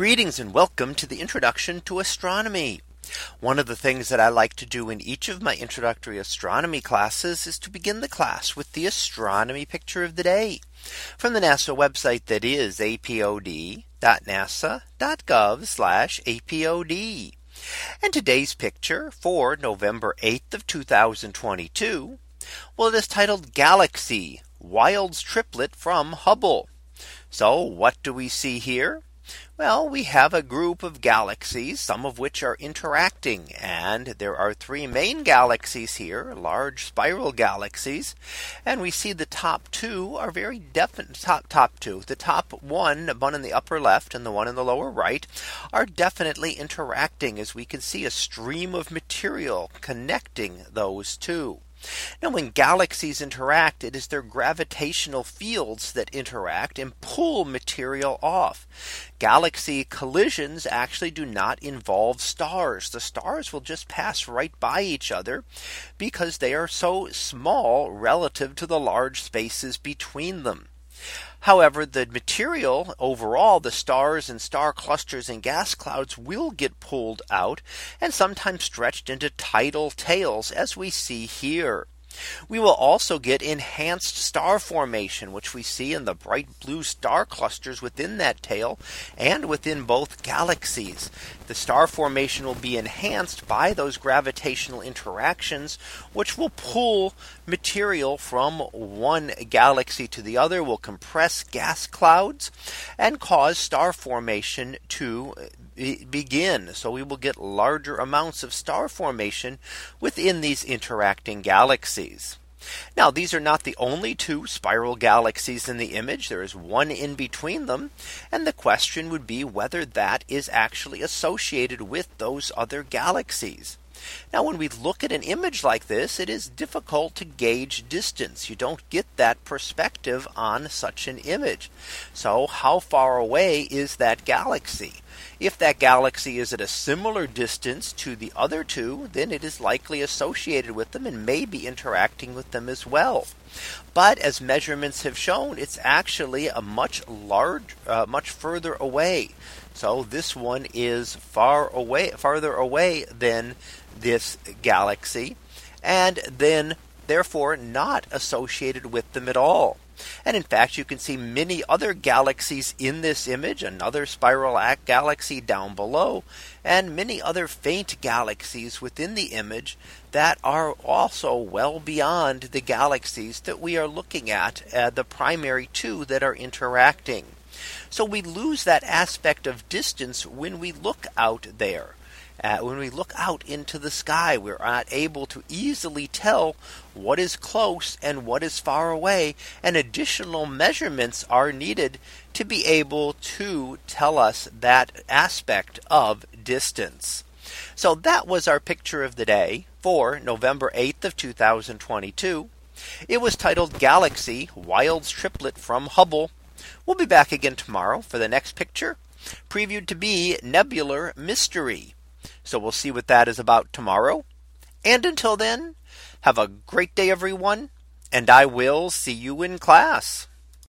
Greetings and welcome to the introduction to astronomy. One of the things that I like to do in each of my introductory astronomy classes is to begin the class with the astronomy picture of the day from the NASA website that is apod.nasa.gov apod. And today's picture for November 8th of 2022. Well, it is titled Galaxy Wild's triplet from Hubble. So what do we see here? Well, we have a group of galaxies, some of which are interacting. And there are three main galaxies here, large spiral galaxies. And we see the top two are very definite top top two. The top one, one in the upper left and the one in the lower right are definitely interacting as we can see a stream of material connecting those two. Now when galaxies interact, it is their gravitational fields that interact and pull material off. Galaxy collisions actually do not involve stars. The stars will just pass right by each other because they are so small relative to the large spaces between them. However, the material overall, the stars and star clusters and gas clouds will get pulled out and sometimes stretched into tidal tails as we see here. We will also get enhanced star formation, which we see in the bright blue star clusters within that tail and within both galaxies. The star formation will be enhanced by those gravitational interactions, which will pull material from one galaxy to the other, will compress gas clouds and cause star formation to begin. So we will get larger amounts of star formation within these interacting galaxies. Now these are not the only two spiral galaxies in the image. There is one in between them. And the question would be whether that is actually associated with those other galaxies. Now when we look at an image like this, it is difficult to gauge distance. You don't get that perspective on such an image. So how far away is that galaxy? If that galaxy is at a similar distance to the other two, then it is likely associated with them and may be interacting with them as well. But as measurements have shown, it's actually a much large, uh, much further away. So this one is far away, farther away than this galaxy, and then therefore not associated with them at all. And in fact, you can see many other galaxies in this image, another spiral galaxy down below, and many other faint galaxies within the image that are also well beyond the galaxies that we are looking at, uh, the primary two that are interacting. So we lose that aspect of distance when we look out there. Uh, when we look out into the sky, we're not able to easily tell what is close and what is far away. And additional measurements are needed to be able to tell us that aspect of distance. So that was our picture of the day for November 8th of 2022. It was titled Galaxy Wild's Triplet from Hubble. We'll be back again tomorrow for the next picture previewed to be Nebular Mystery. So we'll see what that is about tomorrow. And until then, have a great day, everyone. And I will see you in class.